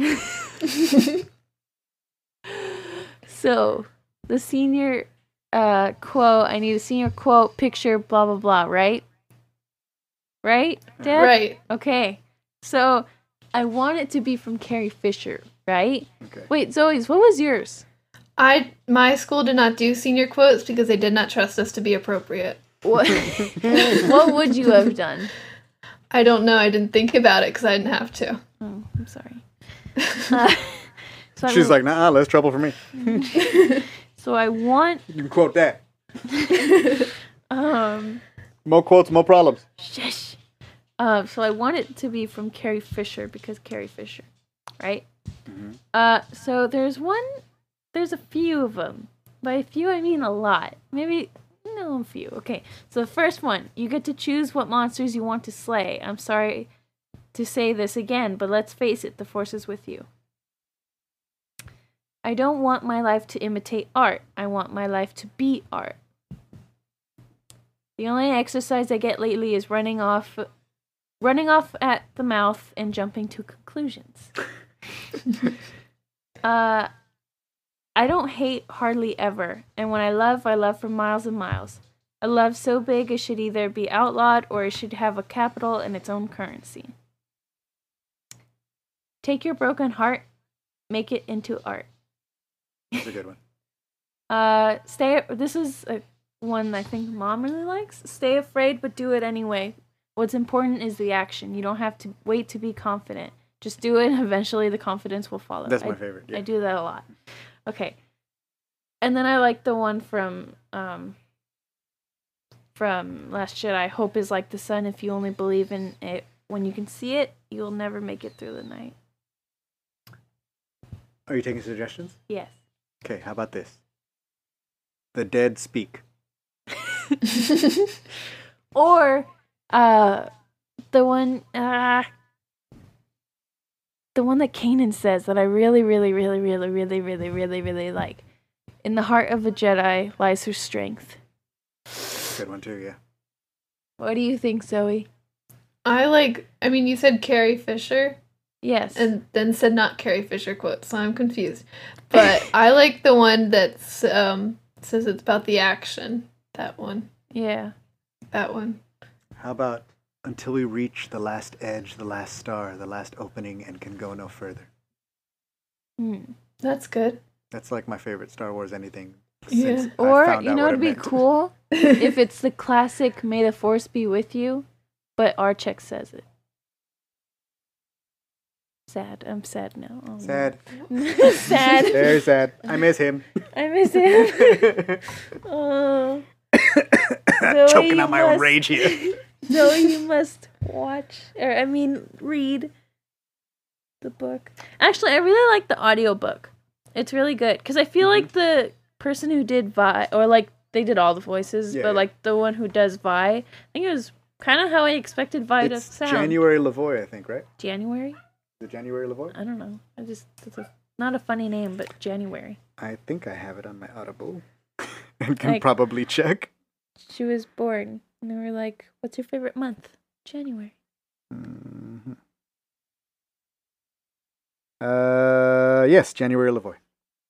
So, the senior uh, quote, I need a senior quote, picture, blah, blah, blah, right? Right, Dad? right. Okay. So, I want it to be from Carrie Fisher, right? Okay. Wait, Zoe's, what was yours? I my school did not do senior quotes because they did not trust us to be appropriate. What, *laughs* what would you have done? I don't know. I didn't think about it because I didn't have to. Oh, I'm sorry. *laughs* Uh, so She's re- like, nah, less trouble for me. *laughs* so I want You can quote that. *laughs* um More quotes, more problems. shush. Uh, so I want it to be from Carrie Fisher because Carrie Fisher, right? Uh, so there's one, there's a few of them. By a few, I mean a lot. Maybe no, a few. Okay. So the first one, you get to choose what monsters you want to slay. I'm sorry to say this again, but let's face it, the force is with you. I don't want my life to imitate art. I want my life to be art. The only exercise I get lately is running off running off at the mouth and jumping to conclusions. *laughs* uh I don't hate hardly ever, and when I love, I love for miles and miles. A love so big it should either be outlawed or it should have a capital and its own currency. Take your broken heart, make it into art. That's a good one. *laughs* Uh, stay. This is a one I think mom really likes. Stay afraid, but do it anyway. What's important is the action. You don't have to wait to be confident. Just do it. *laughs* Eventually, the confidence will follow. That's I- my favorite. I do that a lot. Okay. And then I like the one from um from Last Jedi. Hope is like the sun. If you only believe in it when you can see it, you'll never make it through the night. Are you taking suggestions? Yes. Okay, how about this? The dead speak. *laughs* Or uh the one uh the one that Kanan says that I really, really, really, really, really, really, really, really like. In the heart of a Jedi lies her strength. Good one too, yeah. What do you think, Zoe? I like. I mean, you said Carrie Fisher, Yes. and then said not Carrie Fisher quote, so I'm confused. But *laughs* I like the one that's um says it's about the action. That one. yeah. That one. How about until we reach the last edge, the last star, the last opening, and can go no further? Hmm. That's good. That's like my favorite Star Wars anything. Yeah. Or you know what what'd it be meant. cool *laughs* if it's the classic "May the Force be with you," but Archek says it. Sad. I'm sad now. Oh, no. Sad. *laughs* sad. Very sad. I miss him. I miss him. *laughs* oh. *coughs* Zoe, Choking on my own must- rage here. *laughs* Zoe, you must watch, or I mean, read the book. Actually, I really like the audiobook. It's really good because I feel Mm-hmm. like the person who did Vi, or like they did all the voices, Yeah, but yeah. like the one who does Vi, I think it was kind of how I expected Vi to sound. January Lavoy, I think, right? January? It January Lavoy? I don't know. I just it's a, not a funny name, but January. I think I have it on my Audible *laughs* and can Like- probably check. She was born, and they were like, "What's your favorite month?" January. Mhm. Uh, yes, January Lavoy.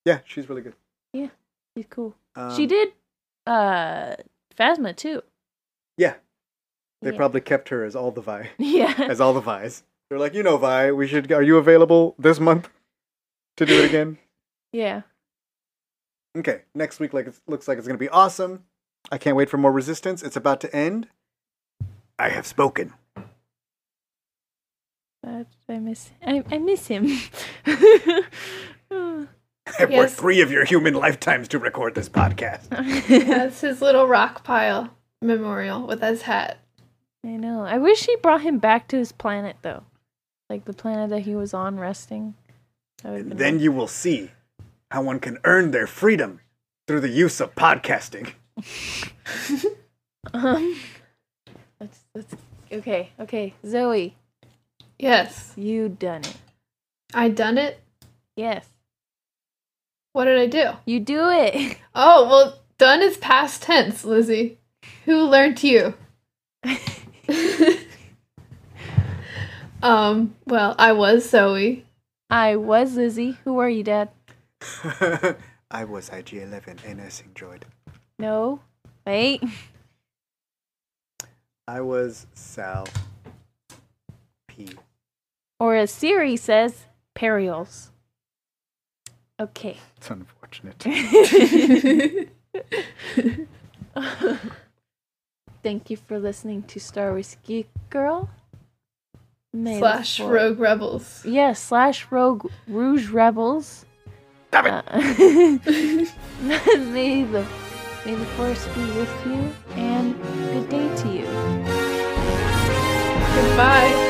Yeah, she's really good. Yeah, she's cool. Um, she did uh Phasma too. Yeah, they Yeah. probably kept her as all the Vi, *laughs* Yeah. as all the Vi's. They're like, you know, Vi, we should. Are you available this month to do it *laughs* again? yeah. Okay, next week like it looks like it's gonna be awesome. I can't wait for more resistance. It's about to end. I have spoken. But I miss I, I miss him. *laughs* I've worked three of your human lifetimes to record this podcast. *laughs* That's his little rock pile memorial with his hat. I know. I wish he brought him back to his planet though. Like the planet that he was on resting. That would've And been then nice. you will see how one can earn their freedom through the use of podcasting. *laughs* *laughs* um that's that's okay, okay. Zoe, Yes. you done it. I done it. Yes. What did I do? You do it. *laughs* Oh, well, done is past tense, Lizzie. Who learned you? Um, well, I was Zoe. I was Lizzie. Who are you, Dad? *laughs* I was IG11 NSing droid. No. Wait. I was Sal P. Or as Siri says, Periols. Okay. It's unfortunate. *laughs* Thank you for listening to Star Wars Geek Girl. May Slash Rogue Rebels. Yeah, slash Rogue Rouge Rebels. Uh, *laughs* may the may the force be with you, and good day to you. Goodbye.